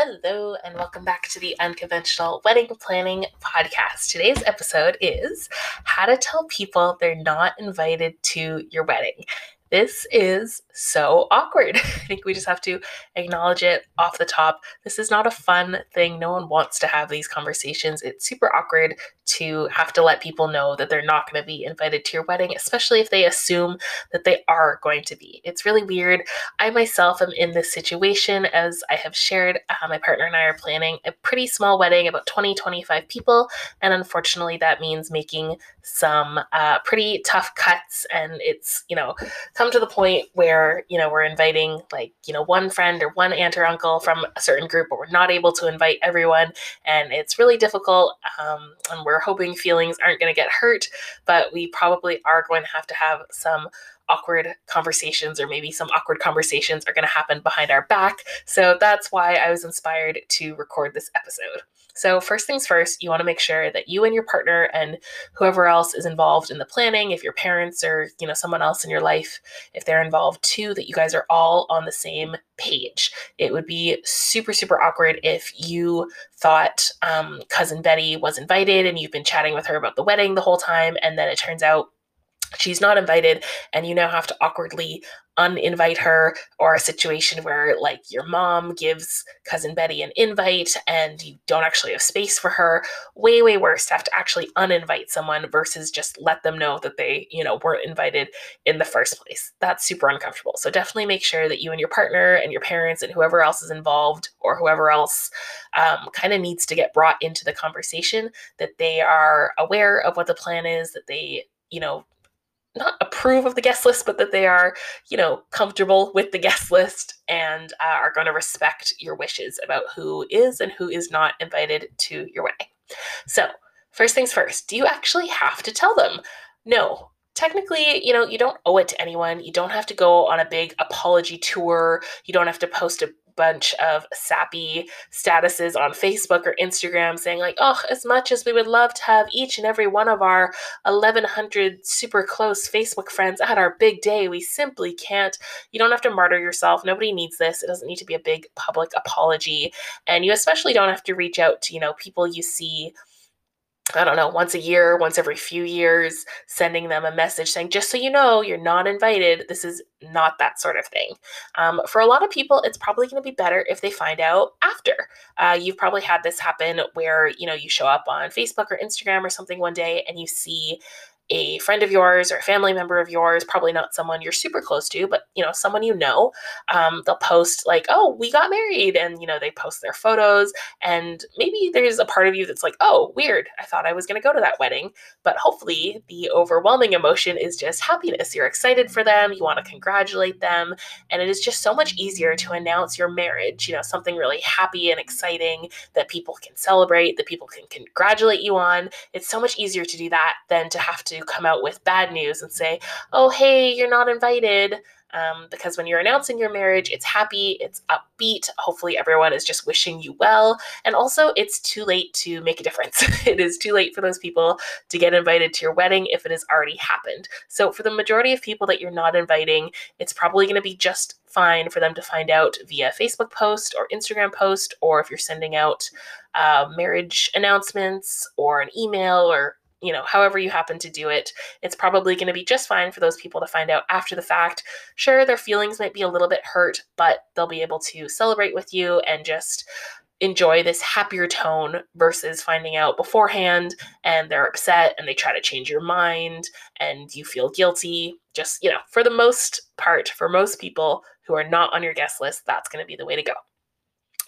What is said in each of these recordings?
Hello, and welcome back to the Unconventional Wedding Planning Podcast. Today's episode is how to tell people they're not invited to your wedding. This is so awkward. I think we just have to acknowledge it off the top. This is not a fun thing. No one wants to have these conversations. It's super awkward to have to let people know that they're not going to be invited to your wedding, especially if they assume that they are going to be. It's really weird. I myself am in this situation as I have shared. Uh, my partner and I are planning a pretty small wedding, about 20, 25 people. And unfortunately, that means making some uh, pretty tough cuts. And it's, you know, come to the point where, you know, we're inviting like, you know, one friend or one aunt or uncle from a certain group, but we're not able to invite everyone. And it's really difficult. Um, and we're hoping feelings aren't going to get hurt, but we probably are going to have to have some awkward conversations, or maybe some awkward conversations are going to happen behind our back. So that's why I was inspired to record this episode. So, first things first, you want to make sure that you and your partner and whoever else is involved in the planning, if your parents or, you know, someone else in your life, if they're involved too, that you guys are all on the same page. It would be super, super awkward if you thought um, cousin Betty was invited and you've been chatting with her about the wedding the whole time, and then it turns out she's not invited and you now have to awkwardly uninvite her or a situation where like your mom gives cousin betty an invite and you don't actually have space for her way way worse to have to actually uninvite someone versus just let them know that they you know weren't invited in the first place. That's super uncomfortable. So definitely make sure that you and your partner and your parents and whoever else is involved or whoever else um, kind of needs to get brought into the conversation that they are aware of what the plan is that they you know not approve of the guest list, but that they are, you know, comfortable with the guest list and uh, are going to respect your wishes about who is and who is not invited to your wedding. So, first things first, do you actually have to tell them? No. Technically, you know, you don't owe it to anyone. You don't have to go on a big apology tour. You don't have to post a bunch of sappy statuses on Facebook or Instagram saying, like, oh, as much as we would love to have each and every one of our 1,100 super close Facebook friends at our big day, we simply can't. You don't have to martyr yourself. Nobody needs this. It doesn't need to be a big public apology. And you especially don't have to reach out to, you know, people you see I don't know, once a year, once every few years, sending them a message saying, just so you know, you're not invited. This is not that sort of thing. Um, for a lot of people, it's probably going to be better if they find out after. Uh, you've probably had this happen where, you know, you show up on Facebook or Instagram or something one day and you see a friend of yours or a family member of yours, probably not someone you're super close to, but you know, someone you know, um, they'll post like, "Oh, we got married," and you know, they post their photos, and maybe there's a part of you that's like, "Oh, weird. I thought I was going to go to that wedding," but hopefully, the overwhelming emotion is just happiness. You're excited for them, you want to congratulate them, and it is just so much easier to announce your marriage. You know, something really happy and exciting that people can celebrate, that people can congratulate you on. It's so much easier to do that than to have to come out with bad news and say, oh, hey, you're not invited. Um, because when you're announcing your marriage, it's happy, it's upbeat. Hopefully, everyone is just wishing you well. And also, it's too late to make a difference. it is too late for those people to get invited to your wedding if it has already happened. So, for the majority of people that you're not inviting, it's probably going to be just fine for them to find out via Facebook post or Instagram post, or if you're sending out uh, marriage announcements or an email or you know, however you happen to do it, it's probably going to be just fine for those people to find out after the fact. Sure, their feelings might be a little bit hurt, but they'll be able to celebrate with you and just enjoy this happier tone versus finding out beforehand and they're upset and they try to change your mind and you feel guilty. Just, you know, for the most part, for most people who are not on your guest list, that's going to be the way to go.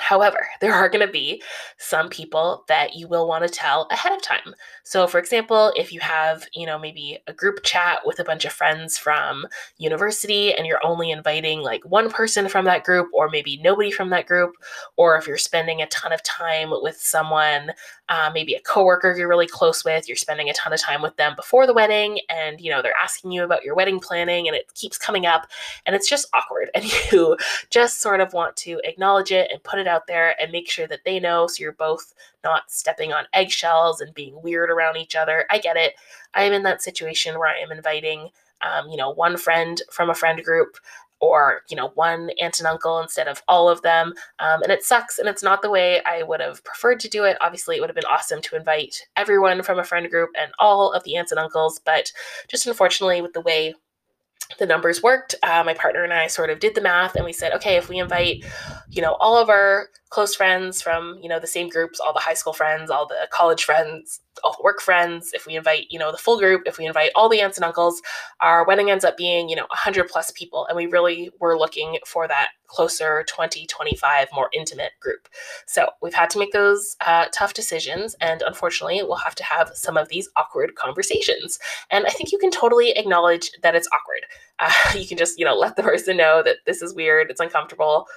However, there are going to be some people that you will want to tell ahead of time. So, for example, if you have, you know, maybe a group chat with a bunch of friends from university and you're only inviting like one person from that group or maybe nobody from that group, or if you're spending a ton of time with someone, uh, maybe a coworker you're really close with, you're spending a ton of time with them before the wedding and, you know, they're asking you about your wedding planning and it keeps coming up and it's just awkward and you just sort of want to acknowledge it and put it out there and make sure that they know so you're both not stepping on eggshells and being weird around each other. I get it. I am in that situation where I am inviting, um, you know, one friend from a friend group or you know one aunt and uncle instead of all of them um, and it sucks and it's not the way i would have preferred to do it obviously it would have been awesome to invite everyone from a friend group and all of the aunts and uncles but just unfortunately with the way the numbers worked. Uh, my partner and I sort of did the math and we said, okay, if we invite, you know, all of our close friends from, you know, the same groups, all the high school friends, all the college friends, all the work friends, if we invite, you know, the full group, if we invite all the aunts and uncles, our wedding ends up being, you know, 100 plus people. And we really were looking for that closer 20, 25, more intimate group. So we've had to make those uh, tough decisions. And unfortunately, we'll have to have some of these awkward conversations. And I think you can totally acknowledge that it's awkward. Uh, you can just, you know, let the person know that this is weird, it's uncomfortable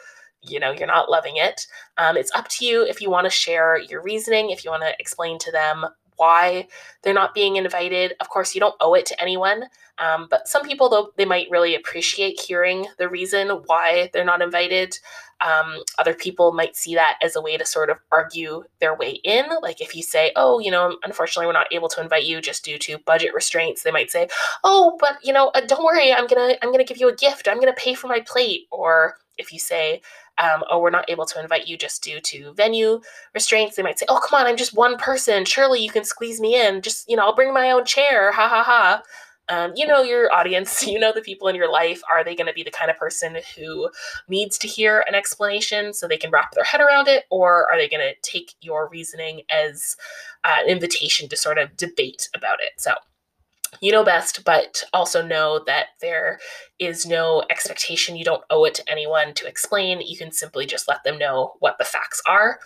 you know you're not loving it um, it's up to you if you want to share your reasoning if you want to explain to them why they're not being invited. Of course, you don't owe it to anyone, um, but some people, though, they might really appreciate hearing the reason why they're not invited. Um, other people might see that as a way to sort of argue their way in. Like if you say, "Oh, you know, unfortunately, we're not able to invite you just due to budget restraints," they might say, "Oh, but you know, uh, don't worry, I'm gonna I'm gonna give you a gift. I'm gonna pay for my plate." Or if you say, um, oh, we're not able to invite you just due to venue restraints. They might say, oh, come on, I'm just one person. Surely you can squeeze me in. Just, you know, I'll bring my own chair. Ha ha ha. Um, you know your audience, you know the people in your life. Are they going to be the kind of person who needs to hear an explanation so they can wrap their head around it? Or are they going to take your reasoning as uh, an invitation to sort of debate about it? So, you know best, but also know that there is no expectation. You don't owe it to anyone to explain. You can simply just let them know what the facts are.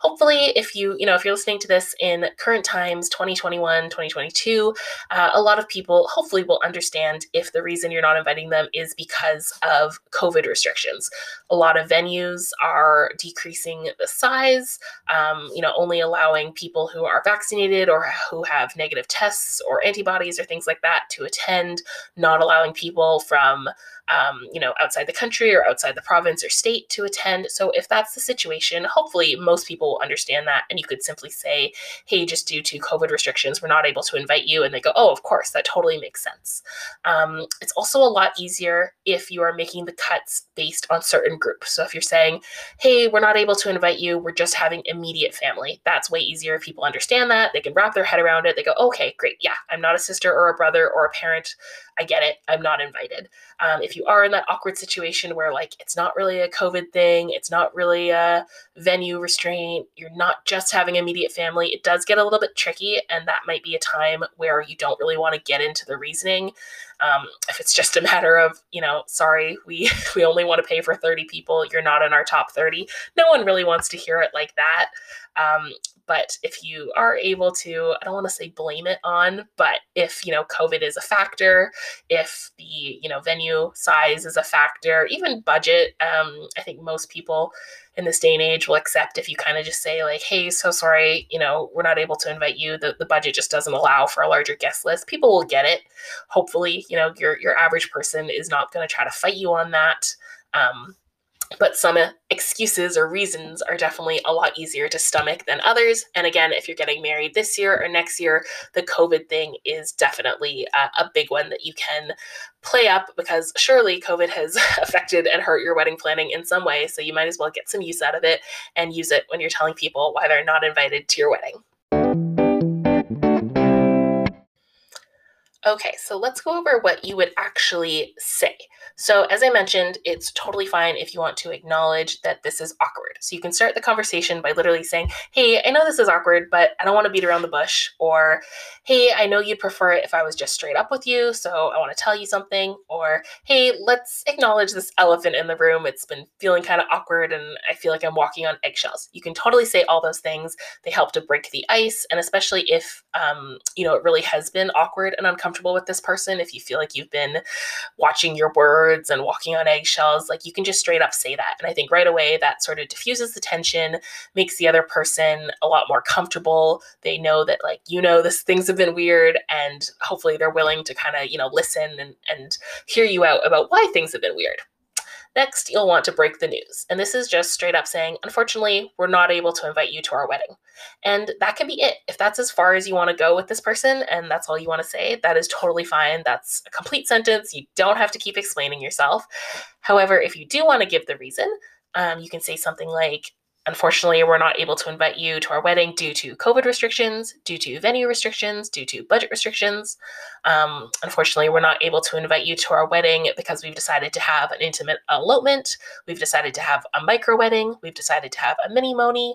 Hopefully, if you, you know, if you're listening to this in current times, 2021, 2022, uh, a lot of people hopefully will understand if the reason you're not inviting them is because of COVID restrictions. A lot of venues are decreasing the size, um, you know, only allowing people who are vaccinated or who have negative tests or antibodies or things like that to attend, not allowing people from um, you know, outside the country or outside the province or state to attend. So if that's the situation, hopefully most people will understand that. And you could simply say, hey, just due to COVID restrictions, we're not able to invite you. And they go, oh, of course, that totally makes sense. Um, it's also a lot easier if you are making the cuts based on certain groups. So if you're saying, hey, we're not able to invite you, we're just having immediate family, that's way easier if people understand that. They can wrap their head around it. They go, okay, great. Yeah, I'm not a sister or a brother or a parent. I get it. I'm not invited. Um, if you are in that awkward situation where like it's not really a COVID thing, it's not really a venue restraint, you're not just having immediate family, it does get a little bit tricky, and that might be a time where you don't really want to get into the reasoning. Um, if it's just a matter of, you know, sorry, we we only want to pay for 30 people, you're not in our top 30. No one really wants to hear it like that. Um, but if you are able to, I don't want to say blame it on, but if, you know, COVID is a factor, if the, you know, venue size is a factor, even budget, um, I think most people in this day and age will accept if you kind of just say like, hey, so sorry, you know, we're not able to invite you. The, the budget just doesn't allow for a larger guest list. People will get it. Hopefully, you know, your your average person is not going to try to fight you on that. Um, but some excuses or reasons are definitely a lot easier to stomach than others. And again, if you're getting married this year or next year, the COVID thing is definitely a, a big one that you can play up because surely COVID has affected and hurt your wedding planning in some way. So you might as well get some use out of it and use it when you're telling people why they're not invited to your wedding. Okay, so let's go over what you would actually say. So, as I mentioned, it's totally fine if you want to acknowledge that this is awkward. So, you can start the conversation by literally saying, Hey, I know this is awkward, but I don't want to beat around the bush. Or, Hey, I know you'd prefer it if I was just straight up with you. So, I want to tell you something. Or, Hey, let's acknowledge this elephant in the room. It's been feeling kind of awkward and I feel like I'm walking on eggshells. You can totally say all those things. They help to break the ice. And especially if, um, you know, it really has been awkward and uncomfortable with this person, if you feel like you've been watching your words words and walking on eggshells, like you can just straight up say that. And I think right away that sort of diffuses the tension, makes the other person a lot more comfortable. They know that like you know this things have been weird and hopefully they're willing to kind of, you know, listen and and hear you out about why things have been weird. Next, you'll want to break the news. And this is just straight up saying, unfortunately, we're not able to invite you to our wedding. And that can be it. If that's as far as you want to go with this person and that's all you want to say, that is totally fine. That's a complete sentence. You don't have to keep explaining yourself. However, if you do want to give the reason, um, you can say something like, Unfortunately, we're not able to invite you to our wedding due to COVID restrictions, due to venue restrictions, due to budget restrictions. Um, unfortunately, we're not able to invite you to our wedding because we've decided to have an intimate elopement. We've decided to have a micro wedding. We've decided to have a minimony.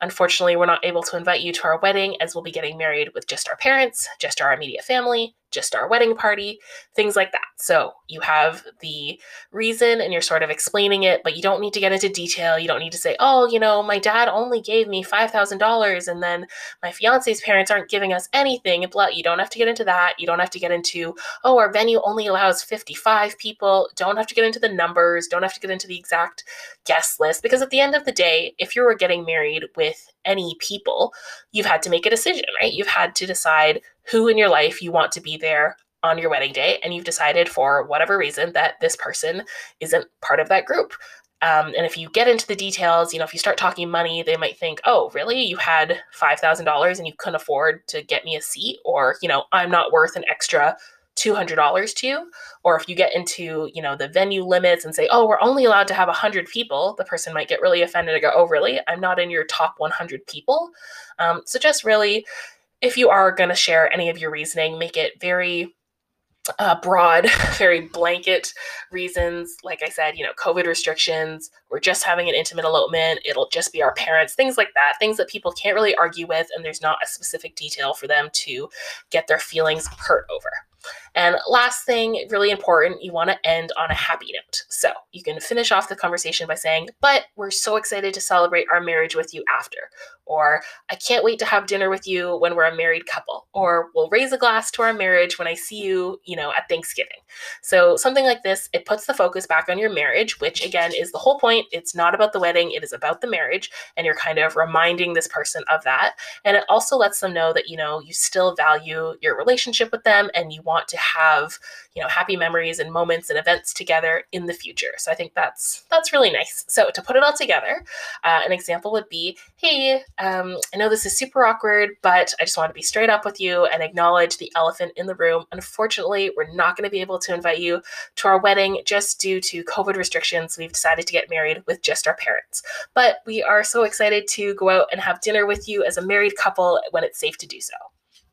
Unfortunately, we're not able to invite you to our wedding as we'll be getting married with just our parents, just our immediate family, just our wedding party, things like that. So you have the reason and you're sort of explaining it, but you don't need to get into detail. You don't need to say, oh, you know, my dad only gave me $5,000 and then my fiance's parents aren't giving us anything. Blah, you don't have to get into that. You don't have to get into, oh, our venue only allows 55 people. Don't have to get into the numbers. Don't have to get into the exact guest list. Because at the end of the day, if you were getting married with any people, you've had to make a decision, right? You've had to decide who in your life you want to be there on your wedding day, and you've decided for whatever reason that this person isn't part of that group. Um, and if you get into the details, you know, if you start talking money, they might think, oh, really? You had $5,000 and you couldn't afford to get me a seat? Or, you know, I'm not worth an extra $200 to you. Or if you get into, you know, the venue limits and say, oh, we're only allowed to have 100 people, the person might get really offended and go, oh, really? I'm not in your top 100 people. Um, so just really, if you are going to share any of your reasoning, make it very uh, broad, very blanket reasons. Like I said, you know, COVID restrictions, we're just having an intimate elopement, it'll just be our parents, things like that, things that people can't really argue with, and there's not a specific detail for them to get their feelings hurt over. And last thing, really important, you want to end on a happy note. So you can finish off the conversation by saying, But we're so excited to celebrate our marriage with you after. Or I can't wait to have dinner with you when we're a married couple. Or we'll raise a glass to our marriage when I see you, you know, at Thanksgiving. So something like this, it puts the focus back on your marriage, which again is the whole point. It's not about the wedding, it is about the marriage. And you're kind of reminding this person of that. And it also lets them know that, you know, you still value your relationship with them and you want to have you know happy memories and moments and events together in the future. So i think that's that's really nice. So to put it all together uh, an example would be hey um, i know this is super awkward but i just want to be straight up with you and acknowledge the elephant in the room. Unfortunately we're not going to be able to invite you to our wedding just due to covid restrictions. We've decided to get married with just our parents. But we are so excited to go out and have dinner with you as a married couple when it's safe to do so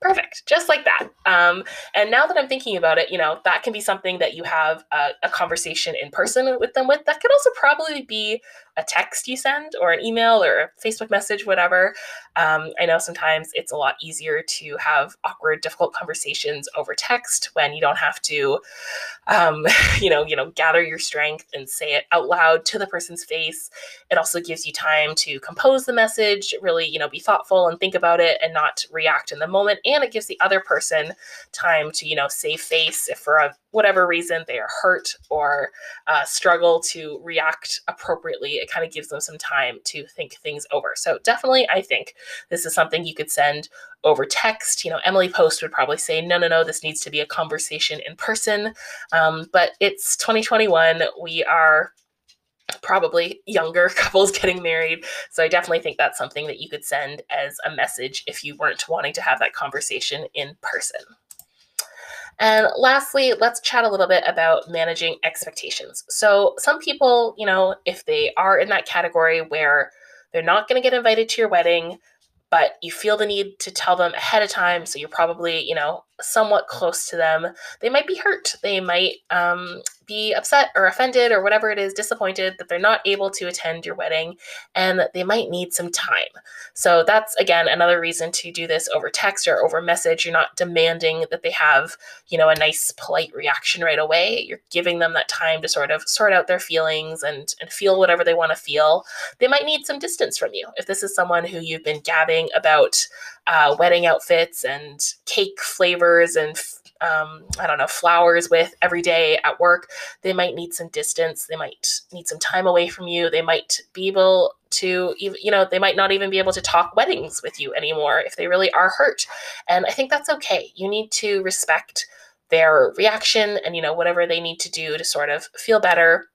perfect. Just like that. Um, and now that i'm thinking about it you know that can be something that you have a, a, conversation in person with them with that could also probably be a text you send or an email or a facebook message whatever um, i know sometimes it's a lot easier to have awkward difficult conversations over text when you don't have to um, you know you know gather your strength and say it out loud to the person's face. It also gives you time to compose the message really you know be thoughtful and think about it and not react in the moment. And it gives the other person time to you know save face if for a, whatever reason they are hurt or uh, struggle to react appropriately it kind of gives them some time to think things over so definitely i think this is something you could send over text you know emily post would probably say no no no this needs to be a conversation in person um, but it's 2021 we are probably younger couples getting married. So I definitely think that's something that you could send as a message if you weren't wanting to have that conversation in person. And lastly, let's chat a little bit about managing expectations. So, some people, you know, if they are in that category where they're not going to get invited to your wedding, but you feel the need to tell them ahead of time, so you're probably, you know, somewhat close to them, they might be hurt. They might um, be upset or offended or whatever it is, disappointed that they're not able to attend your wedding and that they might need some time. So that's again another reason to do this over text or over message. You're not demanding that they have, you know, a nice polite reaction right away. You're giving them that time to sort of sort out their feelings and and feel whatever they want to feel. They might need some distance from you. If this is someone who you've been gabbing about uh, wedding outfits and cake flavors and um, I don't know, flowers with every day at work, they might need some distance. They might need some time away from you. They might be able to, you know, they might not even be able to talk weddings with you anymore if they really are hurt. And I think that's okay. You need to respect their reaction and, you know, whatever they need to do to sort of feel better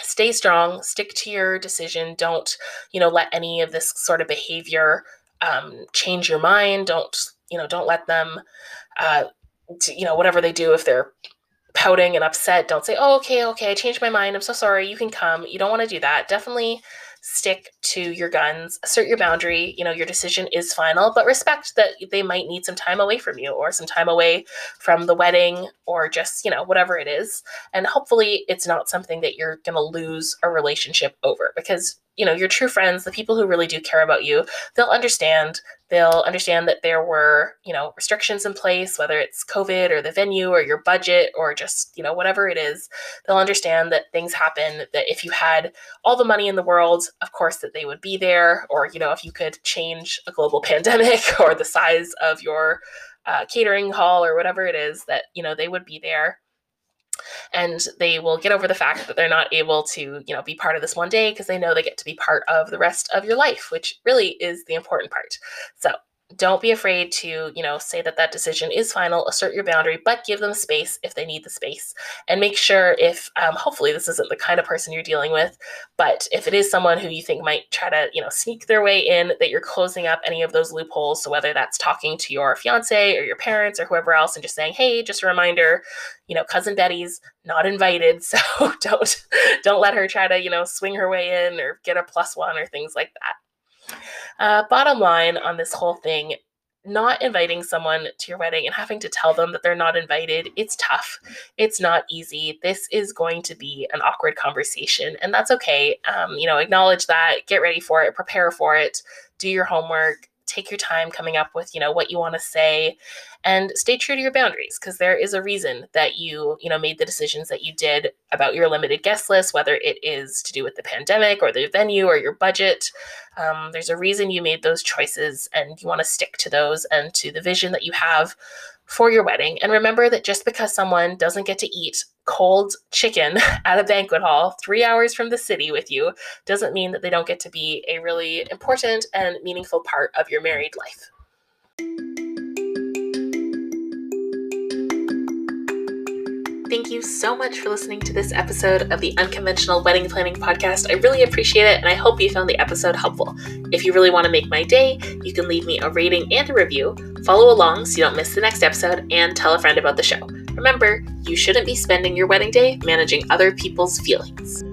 stay strong stick to your decision don't you know let any of this sort of behavior um, change your mind don't you know don't let them uh, to, you know, whatever they do, if they're pouting and upset, don't say, oh, okay, okay, I changed my mind. I'm so sorry. You can come. You don't want to do that. Definitely stick to your guns, assert your boundary. You know, your decision is final, but respect that they might need some time away from you or some time away from the wedding or just, you know, whatever it is. And hopefully it's not something that you're going to lose a relationship over because you know your true friends the people who really do care about you they'll understand. They'll understand that there were you know restrictions in place whether it's covid or the venue or your budget or just you know whatever it is. They'll understand that things happen that if you had all the money in the world of course that they would be there. Or you know if you could change a global pandemic or the size of your uh, catering hall or whatever it is that you know they would be there and they will get over the fact that they're not able to you know be part of this one day because they know they get to be part of the rest of your life which really is the important part. So don't be afraid to you know say that that decision is final assert your boundary but give them space if they need the space. And make sure if um, hopefully this isn't the kind of person you're dealing with but if it is someone who you think might try to you know sneak their way in that you're closing up any of those loopholes. So whether that's talking to your fiance or your parents or whoever else and just saying hey just a reminder you know cousin betty's not invited. So don't don't let her try to you know swing her way in or get a plus one or things like that uh, bottom line on this whole thing not inviting someone to your wedding and having to tell them that they're not invited, it's tough. It's not easy. This is going to be an awkward conversation, and that's okay. Um, you know, acknowledge that, get ready for it, prepare for it, do your homework, take your time coming up with you know what you want to say and stay true to your boundaries because there is a reason that you you know made the decisions that you did about your limited guest list whether it is to do with the pandemic or the venue or your budget um, there's a reason you made those choices and you want to stick to those and to the vision that you have for your wedding. And remember that just because someone doesn't get to eat cold chicken at a banquet hall three hours from the city with you doesn't mean that they don't get to be a really important and meaningful part of your married life. Thank you so much for listening to this episode of the Unconventional Wedding Planning Podcast. I really appreciate it, and I hope you found the episode helpful. If you really want to make my day, you can leave me a rating and a review, follow along so you don't miss the next episode, and tell a friend about the show. Remember, you shouldn't be spending your wedding day managing other people's feelings.